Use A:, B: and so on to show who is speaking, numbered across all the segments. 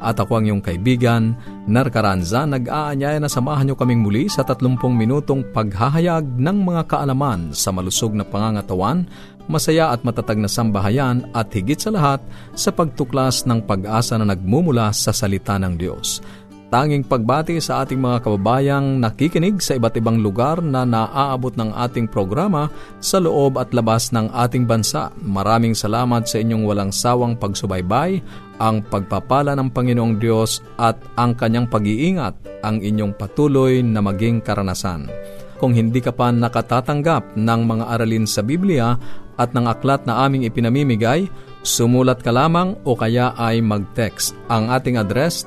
A: at ako ang iyong kaibigan, Narcaranza, nag-aanyaya na samahan niyo kaming muli sa 30 minutong paghahayag ng mga kaalaman sa malusog na pangangatawan, masaya at matatag na sambahayan at higit sa lahat sa pagtuklas ng pag-asa na nagmumula sa salita ng Diyos. Tanging pagbati sa ating mga kababayang nakikinig sa iba't ibang lugar na naaabot ng ating programa sa loob at labas ng ating bansa. Maraming salamat sa inyong walang sawang pagsubaybay, ang pagpapala ng Panginoong Diyos at ang kanyang pag-iingat ang inyong patuloy na maging karanasan. Kung hindi ka pa nakatatanggap ng mga aralin sa Biblia at ng aklat na aming ipinamimigay, sumulat ka lamang o kaya ay mag-text. Ang ating address,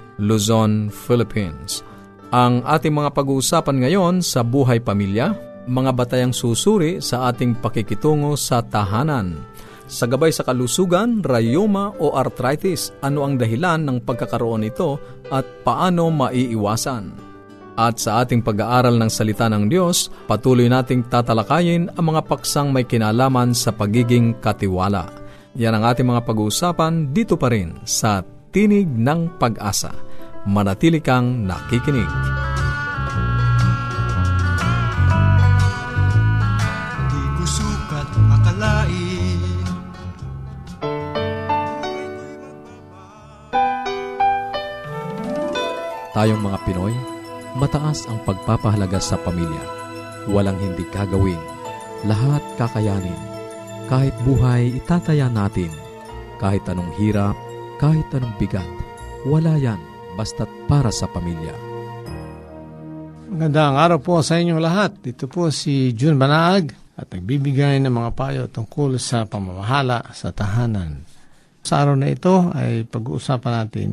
A: Luzon, Philippines. Ang ating mga pag-uusapan ngayon sa buhay pamilya, mga batayang susuri sa ating pakikitungo sa tahanan. Sa gabay sa kalusugan, rayoma o arthritis, ano ang dahilan ng pagkakaroon nito at paano maiiwasan? At sa ating pag-aaral ng salita ng Diyos, patuloy nating tatalakayin ang mga paksang may kinalaman sa pagiging katiwala. Yan ang ating mga pag-uusapan dito pa rin sa Tinig ng Pag-asa manatili kang nakikinig.
B: Di ko sukat akalain
A: Tayong mga Pinoy, mataas ang pagpapahalaga sa pamilya. Walang hindi kagawin. Lahat kakayanin. Kahit buhay, itataya natin. Kahit anong hirap, kahit anong bigat, wala yan basta't para sa pamilya.
C: Magandang araw po sa inyong lahat. Ito po si June Banaag at nagbibigay ng mga payo tungkol sa pamamahala sa tahanan. Sa araw na ito ay pag-uusapan natin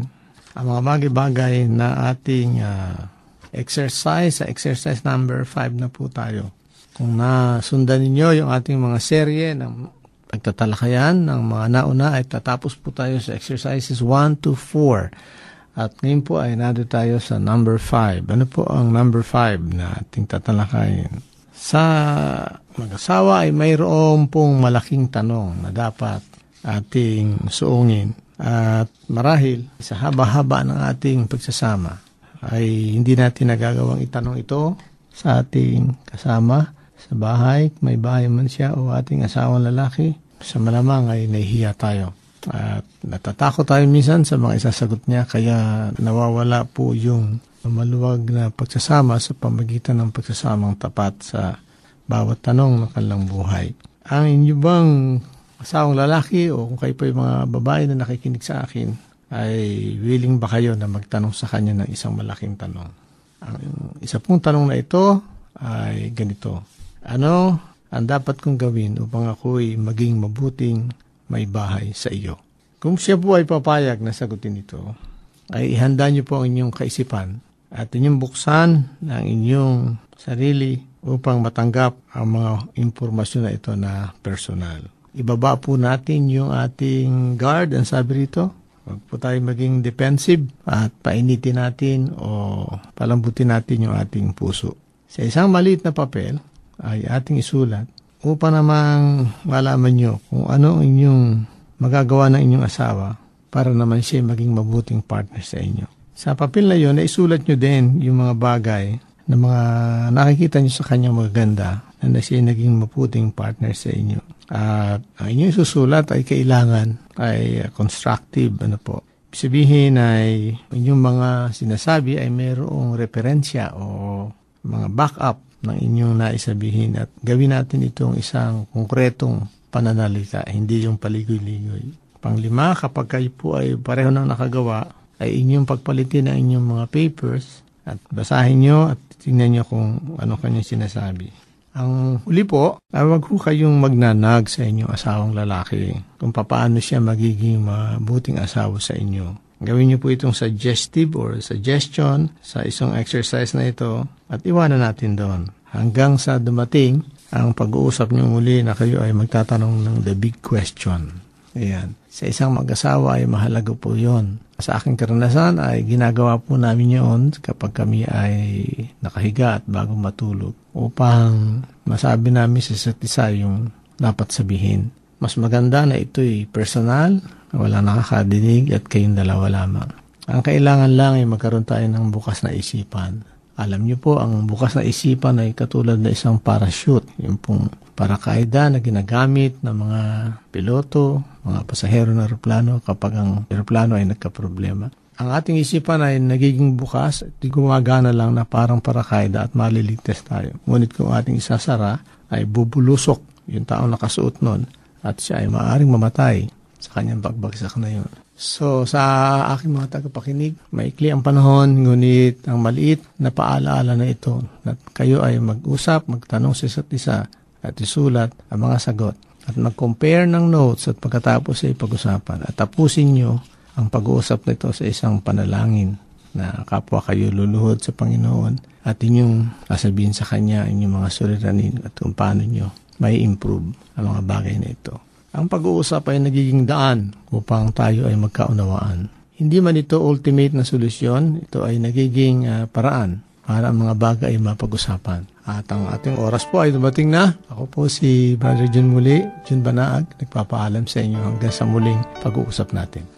C: ang mga bagay-bagay na ating uh, exercise. Sa exercise number 5 na po tayo. Kung nasundan ninyo yung ating mga serye ng pagtatalakayan ng mga nauna ay tatapos po tayo sa exercises 1 to 4 at ngayon po ay nado tayo sa number 5. Ano po ang number 5 na ating tatalakayin? Sa mag-asawa ay mayroong pong malaking tanong na dapat ating suungin. At marahil sa haba-haba ng ating pagsasama ay hindi natin nagagawang itanong ito sa ating kasama sa bahay, may bahay man siya o ating asawang lalaki. Sa malamang ay nahihiya tayo at natatakot tayo minsan sa mga isasagot niya kaya nawawala po yung maluwag na pagsasama sa pamagitan ng pagsasamang tapat sa bawat tanong ng kanilang buhay. Ang inyo bang asawang lalaki o kung kayo po yung mga babae na nakikinig sa akin ay willing ba kayo na magtanong sa kanya ng isang malaking tanong? Ang isa pong tanong na ito ay ganito. Ano ang dapat kong gawin upang ako'y maging mabuting may bahay sa iyo. Kung siya po ay papayag na sagutin ito, ay ihanda niyo po ang inyong kaisipan at inyong buksan ang inyong sarili upang matanggap ang mga impormasyon na ito na personal. Ibaba po natin yung ating guard, ang sabi rito, Huwag po tayo maging defensive at painitin natin o palambutin natin yung ating puso. Sa isang maliit na papel ay ating isulat upang namang malaman nyo kung ano ang inyong magagawa ng inyong asawa para naman siya maging mabuting partner sa inyo. Sa papel na yon, isulat nyo din yung mga bagay na mga nakikita nyo sa kanyang magaganda na siya naging maputing partner sa inyo. At ang inyong susulat ay kailangan ay constructive. Ano po? Sabihin ay inyong mga sinasabi ay mayroong referensya o mga backup ng inyong naisabihin at gawin natin itong isang konkretong pananalita, hindi yung paligoy-ligoy. Panglima, kapag kayo po ay pareho nang nakagawa, ay inyong pagpalitin ang inyong mga papers at basahin nyo at tingnan nyo kung ano kanyang sinasabi. Ang huli po, ay wag ho kayong magnanag sa inyong asawang lalaki kung paano siya magiging mabuting asawa sa inyo. Gawin niyo po itong suggestive or suggestion sa isang exercise na ito at iwanan natin doon. Hanggang sa dumating ang pag-uusap niyo muli na kayo ay magtatanong ng the big question. Ayan. Sa isang mag-asawa ay mahalaga po yon. Sa aking karanasan ay ginagawa po namin yon kapag kami ay nakahiga at bago matulog upang masabi namin sa isa't isa yung dapat sabihin. Mas maganda na ito'y personal, wala nakakadinig at kayong dalawa lamang. Ang kailangan lang ay magkaroon tayo ng bukas na isipan. Alam niyo po, ang bukas na isipan ay katulad na isang parachute. Yung pong parakaida na ginagamit ng mga piloto, mga pasahero ng aeroplano kapag ang aeroplano ay nagka-problema. Ang ating isipan ay nagiging bukas at gumagana lang na parang parakaida at maliligtas tayo. Ngunit kung ating isasara ay bubulusok yung taong nakasuot nun at siya ay maaaring mamatay sa kanyang pagbagsak na yun. So, sa aking mga tagapakinig, maikli ang panahon, ngunit ang maliit na paalaala na ito, na kayo ay mag-usap, magtanong sa isa't isa, at isulat ang mga sagot at mag-compare ng notes at pagkatapos ay pag-usapan at tapusin nyo ang pag-uusap nito sa isang panalangin na kapwa kayo luluhod sa Panginoon at inyong sasabihin sa Kanya inyong mga suliranin at kung paano nyo may improve ang mga bagay na ito. Ang pag-uusap ay nagiging daan upang tayo ay magkaunawaan. Hindi man ito ultimate na solusyon, ito ay nagiging uh, paraan para ang mga bagay ay mapag-usapan. At ang ating oras po ay dumating na. Ako po si Brother John Muli, John Banaag, nagpapaalam sa inyo hanggang sa muling pag-uusap natin.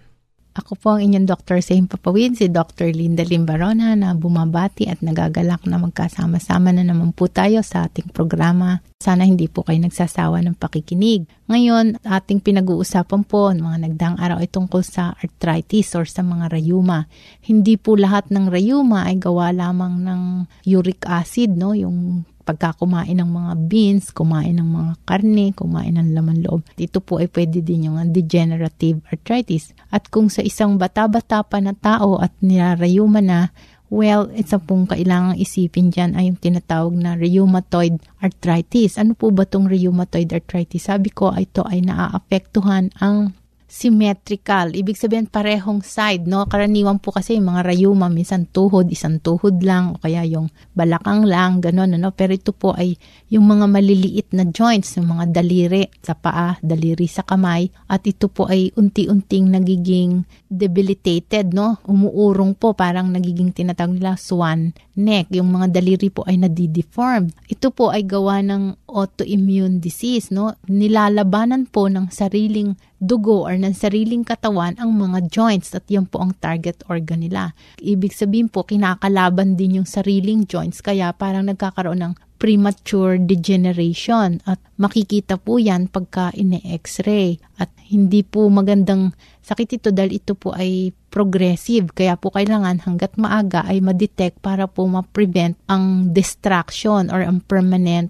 D: Ako po ang inyong Dr. sa Himpapawid, si Dr. Linda Limbarona na bumabati at nagagalak na magkasama-sama na naman po tayo sa ating programa. Sana hindi po kayo nagsasawa ng pakikinig. Ngayon, ating pinag-uusapan po ng mga nagdaang araw ay tungkol sa arthritis or sa mga rayuma. Hindi po lahat ng rayuma ay gawa lamang ng uric acid, no? yung pagka kumain ng mga beans, kumain ng mga karne, kumain ng laman loob. Ito po ay pwede din yung degenerative arthritis. At kung sa isang bata-bata pa na tao at nirarayuma na, Well, isa pong kailangang isipin dyan ay yung tinatawag na rheumatoid arthritis. Ano po ba itong rheumatoid arthritis? Sabi ko, ito ay naaapektuhan ang symmetrical. Ibig sabihin parehong side, no? Karaniwan po kasi yung mga rayuma, minsan tuhod, isang tuhod lang, o kaya yung balakang lang, gano'n, ano? Pero ito po ay yung mga maliliit na joints, yung mga daliri sa paa, daliri sa kamay, at ito po ay unti-unting nagiging debilitated, no? Umuurong po, parang nagiging tinatawag nila swan neck. Yung mga daliri po ay nadideformed. Ito po ay gawa ng autoimmune disease, no? Nilalabanan po ng sariling dugo or ng sariling katawan ang mga joints at yan po ang target organ nila. Ibig sabihin po, kinakalaban din yung sariling joints kaya parang nagkakaroon ng premature degeneration at makikita po yan pagka ine-x-ray at hindi po magandang sakit ito dahil ito po ay progressive kaya po kailangan hanggat maaga ay ma-detect para po ma-prevent ang distraction or ang permanent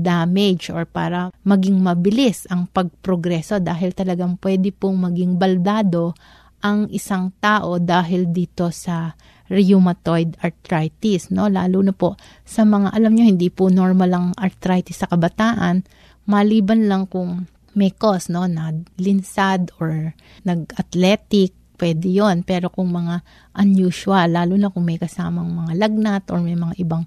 D: damage or para maging mabilis ang pagprogreso dahil talagang pwede pong maging baldado ang isang tao dahil dito sa rheumatoid arthritis, no? Lalo na po sa mga, alam nyo, hindi po normal ang arthritis sa kabataan, maliban lang kung may cause, no? Na linsad or nag-athletic, pwede yon Pero kung mga unusual, lalo na kung may kasamang mga lagnat or may mga ibang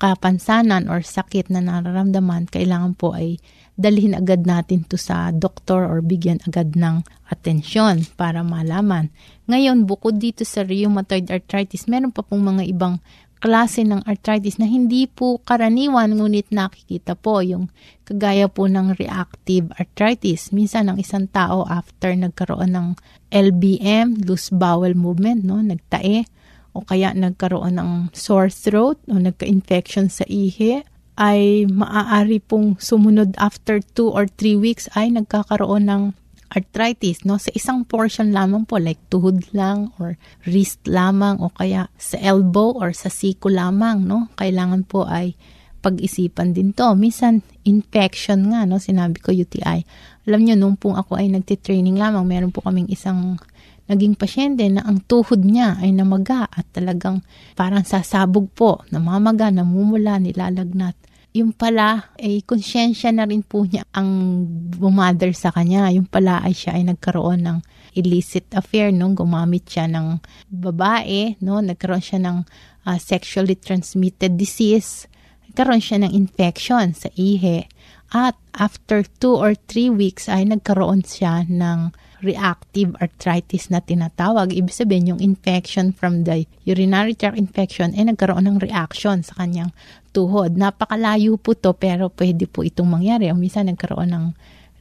D: kapansanan or sakit na nararamdaman, kailangan po ay dalhin agad natin to sa doktor or bigyan agad ng atensyon para malaman. Ngayon, bukod dito sa rheumatoid arthritis, meron pa pong mga ibang klase ng arthritis na hindi po karaniwan ngunit nakikita po yung kagaya po ng reactive arthritis. Minsan ang isang tao after nagkaroon ng LBM, loose bowel movement, no, nagtae, o kaya nagkaroon ng sore throat o nagka-infection sa ihi, ay maaari pong sumunod after 2 or 3 weeks ay nagkakaroon ng arthritis no? Sa isang portion lamang po like tuhod lang or wrist lamang o kaya sa elbow or sa siko lamang no? Kailangan po ay pag-isipan din to. Minsan infection nga no? Sinabi ko UTI alam niyo nung pong ako ay nagti-training lamang meron po kaming isang naging pasyente na ang tuhod niya ay namaga at talagang parang sasabog po, namamaga, namumula, nilalagnat. Yung pala ay konsyensya na rin po niya ang bumother sa kanya. Yung pala ay siya ay nagkaroon ng illicit affair nung gumamit siya ng babae, no? Nagkaroon siya ng uh, sexually transmitted disease. Nagkaroon siya ng infection sa ihe. At after 2 or 3 weeks ay nagkaroon siya ng reactive arthritis na tinatawag. Ibig sabihin, yung infection from the urinary tract infection ay nagkaroon ng reaction sa kanyang tuhod. Napakalayo po to pero pwede po itong mangyari. O minsan nagkaroon ng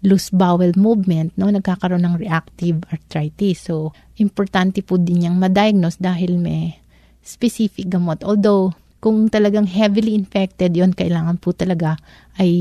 D: loose bowel movement, no, nagkakaroon ng reactive arthritis. So, importante po din niyang ma-diagnose dahil may specific gamot. Although, kung talagang heavily infected yon kailangan po talaga ay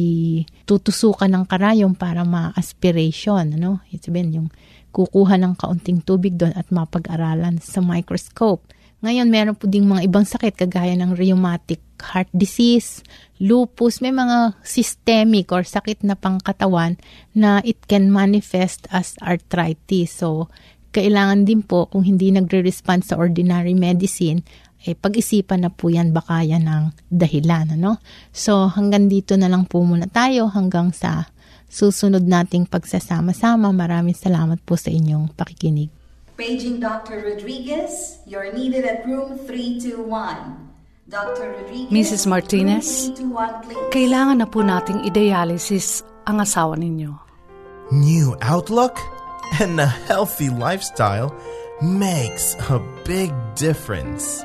D: tutusukan ng karayom para ma-aspiration, ano? Sabihin, yung kukuha ng kaunting tubig doon at mapag-aralan sa microscope. Ngayon, meron po ding mga ibang sakit kagaya ng rheumatic heart disease, lupus, may mga systemic or sakit na pangkatawan na it can manifest as arthritis. So, kailangan din po kung hindi nagre-respond sa ordinary medicine, eh, pag-isipan na po yan baka yan ang dahilan. Ano? So, hanggang dito na lang po muna tayo hanggang sa susunod nating pagsasama-sama. Maraming salamat po sa inyong pakikinig.
E: Paging Dr. Rodriguez, you're needed at room 321. Dr. Rodriguez,
F: Mrs. Martinez, kailangan na po nating idealisis ang asawa ninyo.
G: New outlook and a healthy lifestyle makes a big difference.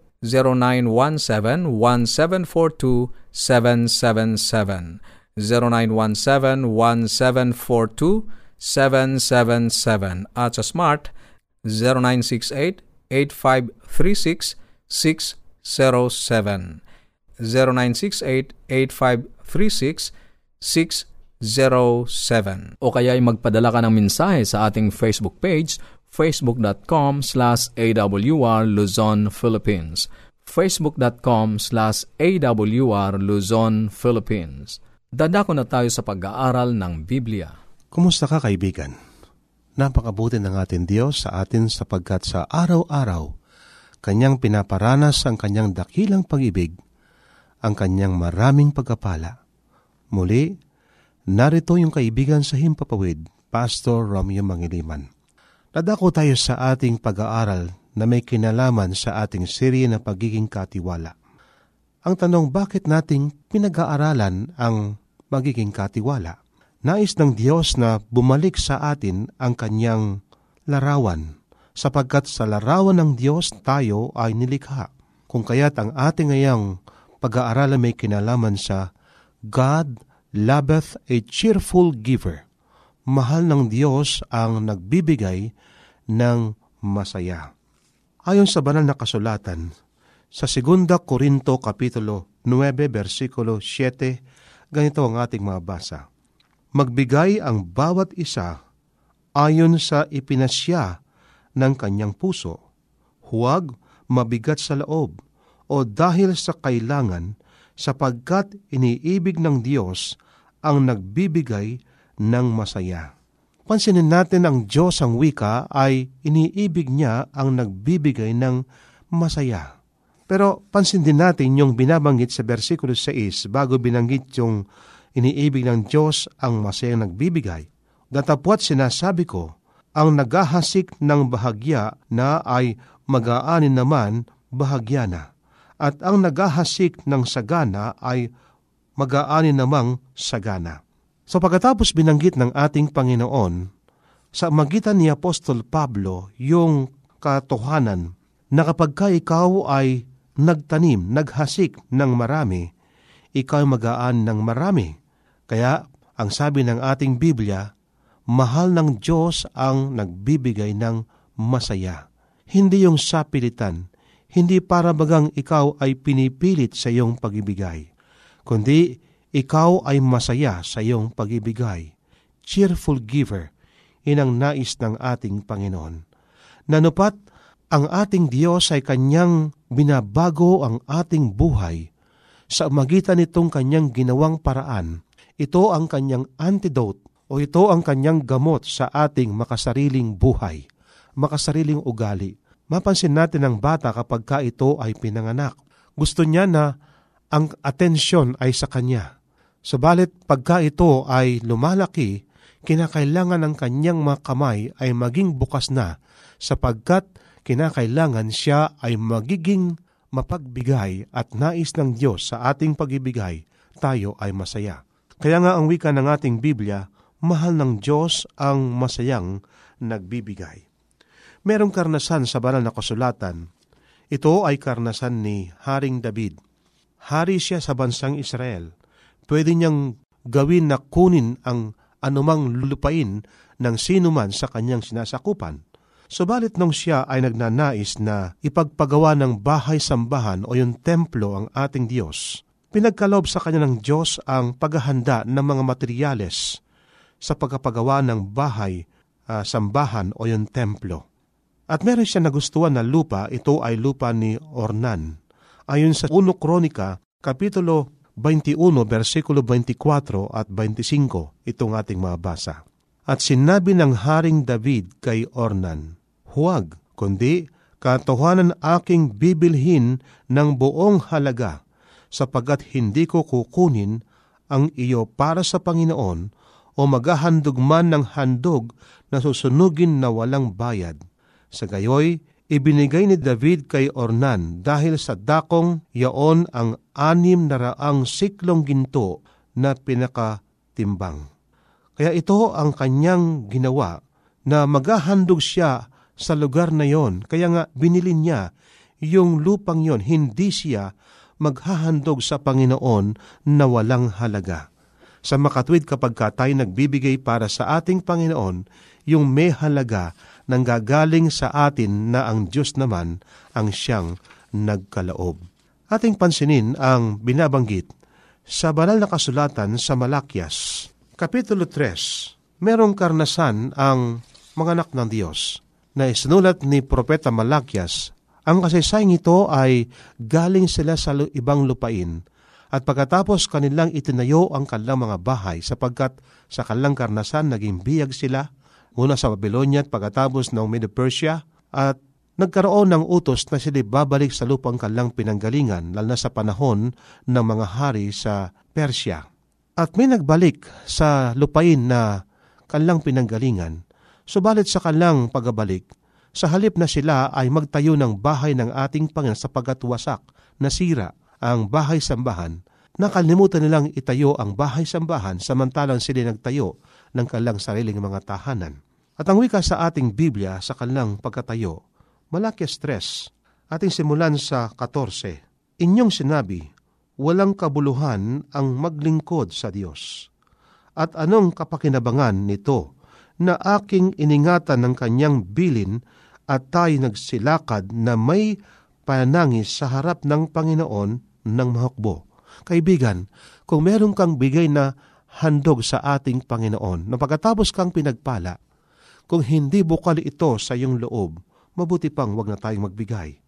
A: 0917 1742 777 0917-1742-777 at sa Smart. 0968-8536-607 0968-8536-607 o kaya ay magpadala ka ng mensahe sa ating Facebook page facebook.com slash awr Luzon, Philippines. facebook.com slash awr Luzon, Philippines. Dadako na tayo sa pag-aaral ng Biblia.
H: Kumusta ka kaibigan? Napakabuti ng ating Diyos sa atin sapagkat sa araw-araw, Kanyang pinaparanas ang Kanyang dakilang pag-ibig, ang Kanyang maraming pagkapala. Muli, narito yung kaibigan sa Himpapawid, Pastor Romeo Mangiliman. Dadako tayo sa ating pag-aaral na may kinalaman sa ating serye na pagiging katiwala. Ang tanong bakit nating pinag-aaralan ang magiging katiwala? Nais ng Diyos na bumalik sa atin ang kanyang larawan, sapagkat sa larawan ng Diyos tayo ay nilikha. Kung kaya't ang ating ngayang pag-aaralan may kinalaman sa God loveth a cheerful giver mahal ng Diyos ang nagbibigay ng masaya. Ayon sa banal na kasulatan, sa 2 Korinto Kapitulo 9, versikulo 7, ganito ang ating mabasa. Magbigay ang bawat isa ayon sa ipinasya ng kanyang puso. Huwag mabigat sa loob o dahil sa kailangan sapagkat iniibig ng Diyos ang nagbibigay ng masaya. Pansinin natin ang Diyos ang wika ay iniibig niya ang nagbibigay ng masaya. Pero pansin din natin yung binabanggit sa versikulo 6 bago binanggit yung iniibig ng Diyos ang masayang nagbibigay. Datapwat sinasabi ko, ang naghahasik ng bahagya na ay mag-aanin naman bahagya na. At ang naghahasik ng sagana ay mag-aanin namang sagana. So pagkatapos binanggit ng ating Panginoon, sa magitan ni Apostol Pablo yung katotohanan na kapag ka ikaw ay nagtanim, naghasik ng marami, ikaw magaan ng marami. Kaya ang sabi ng ating Biblia, mahal ng Diyos ang nagbibigay ng masaya. Hindi yung sapilitan, hindi para bagang ikaw ay pinipilit sa iyong pagibigay, kundi ikaw ay masaya sa iyong pagibigay. Cheerful giver, inang nais ng ating Panginoon. Nanupat, ang ating Diyos ay kanyang binabago ang ating buhay sa magitan nitong kanyang ginawang paraan. Ito ang kanyang antidote o ito ang kanyang gamot sa ating makasariling buhay, makasariling ugali. Mapansin natin ang bata kapag ka ito ay pinanganak. Gusto niya na ang atensyon ay sa kanya. Subalit pagka ito ay lumalaki, kinakailangan ng kanyang mga kamay ay maging bukas na sapagkat kinakailangan siya ay magiging mapagbigay at nais ng Diyos sa ating pagibigay, tayo ay masaya. Kaya nga ang wika ng ating Biblia, mahal ng Diyos ang masayang nagbibigay. Merong karnasan sa banal na kasulatan. Ito ay karnasan ni Haring David. Hari siya sa bansang Israel pwede niyang gawin na kunin ang anumang lulupain ng sino man sa kanyang sinasakupan. Subalit nung siya ay nagnanais na ipagpagawa ng bahay-sambahan o yung templo ang ating Diyos, pinagkalob sa kanya ng Diyos ang paghahanda ng mga materyales sa pagkapagawa ng bahay, uh, sambahan o yung templo. At meron siya nagustuhan na lupa, ito ay lupa ni Ornan. Ayon sa 1 Kronika, Kapitulo 21, versikulo 24 at 25, itong ating mabasa. At sinabi ng Haring David kay Ornan, Huwag, kundi katotohanan aking bibilhin ng buong halaga, sapagat hindi ko kukunin ang iyo para sa Panginoon o maghahandog man ng handog na susunugin na walang bayad. Sa gayoy, ibinigay ni David kay Ornan dahil sa dakong yaon ang anim na raang siklong ginto na pinakatimbang. Kaya ito ang kanyang ginawa na maghahandog siya sa lugar na yon. Kaya nga binili niya yung lupang yon, hindi siya maghahandog sa Panginoon na walang halaga. Sa makatwid kapag ka tayo nagbibigay para sa ating Panginoon, yung may halaga nang gagaling sa atin na ang Diyos naman ang siyang nagkalaob. Ating pansinin ang binabanggit sa banal na kasulatan sa Malakyas, Kapitulo 3, merong karnasan ang mga anak ng Diyos. na isinulat ni Propeta Malakias, ang kasaysayang ito ay galing sila sa ibang lupain at pagkatapos kanilang itinayo ang kanilang mga bahay sapagkat sa kanilang karnasan naging biyag sila muna sa Babylonia at pagkatapos ng Medo-Persia at nagkaroon ng utos na sila babalik sa lupang kanilang pinanggalingan lalo na sa panahon ng mga hari sa Persia. At may nagbalik sa lupain na kanilang pinanggalingan, subalit sa kanilang pagbabalik, sa halip na sila ay magtayo ng bahay ng ating Panginoon sapagkat wasak, nasira ang bahay-sambahan, nakalimutan nilang itayo ang bahay-sambahan samantalang sila nagtayo ng kanilang sariling mga tahanan. At ang wika sa ating Biblia sa kanilang pagkatayo, malaki stress. Ating simulan sa 14. Inyong sinabi, walang kabuluhan ang maglingkod sa Diyos. At anong kapakinabangan nito na aking iningatan ng kanyang bilin at tayo nagsilakad na may panangis sa harap ng Panginoon ng mahukbo. Kaibigan, kung meron kang bigay na handog sa ating Panginoon na pagkatapos kang pinagpala, kung hindi bukal ito sa iyong loob, mabuti pang wag na tayong magbigay.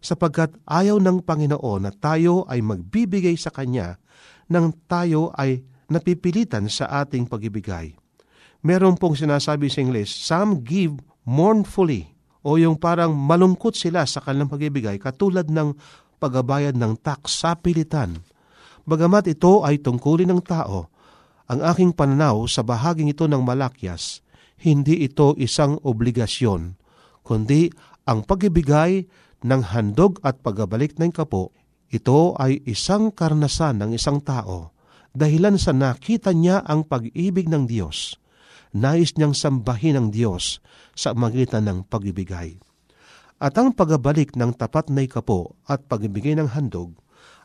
H: Sapagkat ayaw ng Panginoon na tayo ay magbibigay sa Kanya nang tayo ay napipilitan sa ating pagibigay. Meron pong sinasabi sa English, some give mournfully o yung parang malungkot sila sa kanilang pagibigay katulad ng pagabayad ng tax sa pilitan. Bagamat ito ay tungkulin ng tao, ang aking pananaw sa bahaging ito ng malakyas, hindi ito isang obligasyon, kundi ang pagibigay ng handog at pagbabalik ng kapo, ito ay isang karnasan ng isang tao dahilan sa nakita niya ang pag-ibig ng Diyos nais niyang sambahin ang Diyos sa magitan ng pagibigay. At ang pagbabalik ng tapat na ikapo at pagbibigay ng handog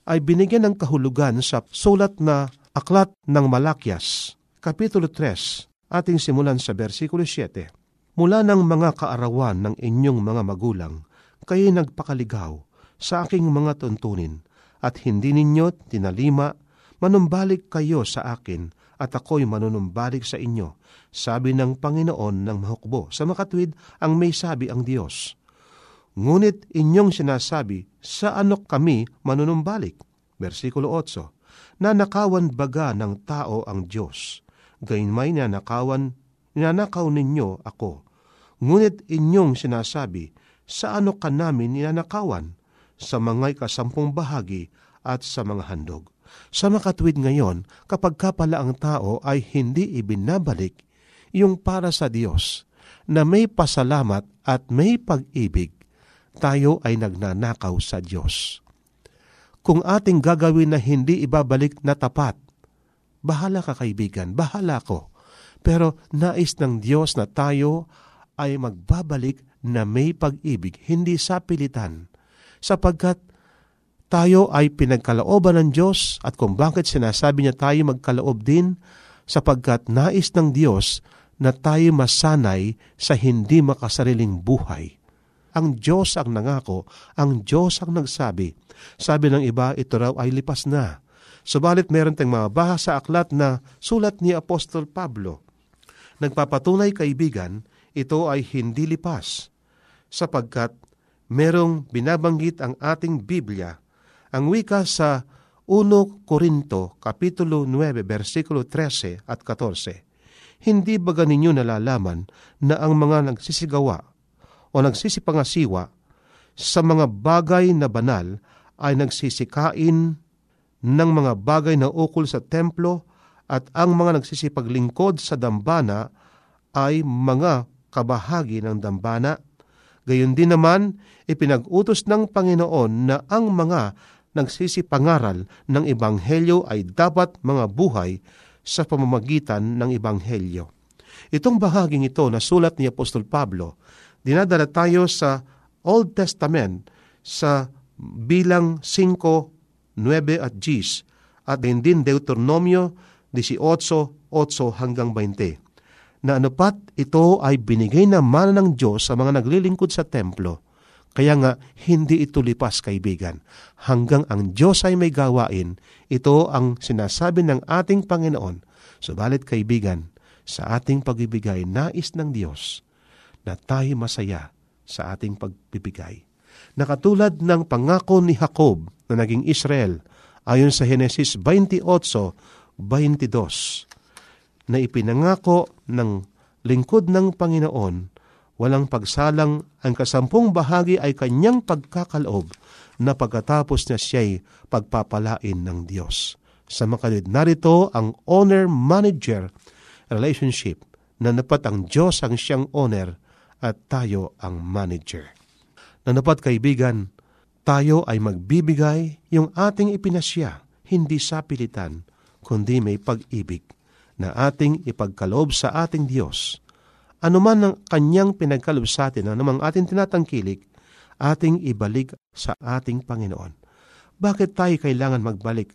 H: ay binigyan ng kahulugan sa sulat na Aklat ng Malakyas, Kapitulo 3, ating simulan sa versikulo 7. Mula ng mga kaarawan ng inyong mga magulang, kayo nagpakaligaw sa aking mga tuntunin, at hindi ninyo tinalima, manumbalik kayo sa akin, at ako'y manunumbalik sa inyo, sabi ng Panginoon ng mahukbo. Sa makatwid, ang may sabi ang Diyos. Ngunit inyong sinasabi, sa ano kami manunumbalik? Versikulo 8, Nanakawan baga ng tao ang Diyos, gayon may nanakawan, ninanakaw ninyo ako. Ngunit inyong sinasabi, sa ano ka namin ninanakawan? Sa mga ikasampung bahagi at sa mga handog. Sa makatwid ngayon, kapag kapala ang tao ay hindi ibinabalik yung para sa Diyos na may pasalamat at may pag-ibig, tayo ay nagnanakaw sa Diyos. Kung ating gagawin na hindi ibabalik na tapat, bahala ka kaibigan, bahala ko. Pero nais ng Diyos na tayo ay magbabalik na may pag-ibig, hindi sa pilitan. Sapagkat tayo ay pinagkalooban ng Diyos at kung bakit sinasabi niya tayo magkaloob din, sapagkat nais ng Diyos na tayo masanay sa hindi makasariling buhay. Ang Diyos ang nangako, ang Diyos ang nagsabi. Sabi ng iba, ito raw ay lipas na. Subalit meron tayong mabaha sa aklat na sulat ni Apostol Pablo. Nagpapatunay kaibigan, ito ay hindi lipas, sapagkat merong binabanggit ang ating Biblia, ang wika sa 1 Korinto, Kapitulo 9, versikulo 13 at 14 hindi ba ninyo nalalaman na ang mga nagsisigawa o nagsisipangasiwa sa mga bagay na banal ay nagsisikain ng mga bagay na ukol sa templo at ang mga nagsisipaglingkod sa dambana ay mga kabahagi ng dambana. Gayon din naman, ipinag-utos ng Panginoon na ang mga nagsisipangaral ng Ebanghelyo ay dapat mga buhay sa pamamagitan ng Ebanghelyo. Itong bahaging ito na sulat ni Apostol Pablo, dinadala tayo sa Old Testament sa bilang 5, 9 at 10 at din Deuteronomio 18:8 hanggang 20 na anupat ito ay binigay na mana ng Diyos sa mga naglilingkod sa templo kaya nga, hindi ito lipas, kaibigan. Hanggang ang Diyos ay may gawain, ito ang sinasabi ng ating Panginoon. Subalit, kaibigan, sa ating pagibigay, nais ng Diyos na tayo masaya sa ating pagbibigay. Nakatulad ng pangako ni Jacob na naging Israel ayon sa Henesis 28:22 na ipinangako ng lingkod ng Panginoon, walang pagsalang ang kasampung bahagi ay kanyang pagkakaloob na pagkatapos na siya'y pagpapalain ng Diyos. Sa makalid narito ang owner-manager relationship na napat ang Diyos ang siyang owner at tayo ang manager. Na napat kaibigan, tayo ay magbibigay yung ating ipinasya, hindi sa pilitan, kundi may pag-ibig na ating ipagkaloob sa ating Diyos. Ano man ang kanyang pinagkaloob sa atin, anumang ating tinatangkilik, ating ibalik sa ating Panginoon. Bakit tayo kailangan magbalik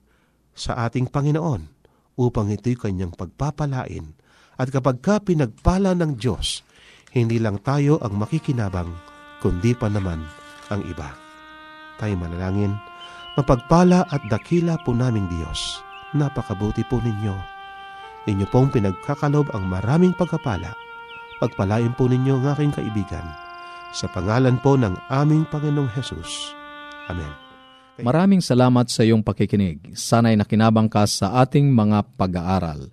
H: sa ating Panginoon? Upang ito'y kanyang pagpapalain. At kapag ka pinagpala ng Diyos, hindi lang tayo ang makikinabang, kundi pa naman ang iba. Tayo manalangin, mapagpala at dakila po naming Diyos. Napakabuti po ninyo. Inyo pong pinagkakalob ang maraming pagkapala. Pagpalain po ninyo ang aking kaibigan sa pangalan po ng aming Panginoong Hesus. Amen.
A: Maraming salamat sa iyong pakikinig. Sana'y nakinabang ka sa ating mga pag-aaral.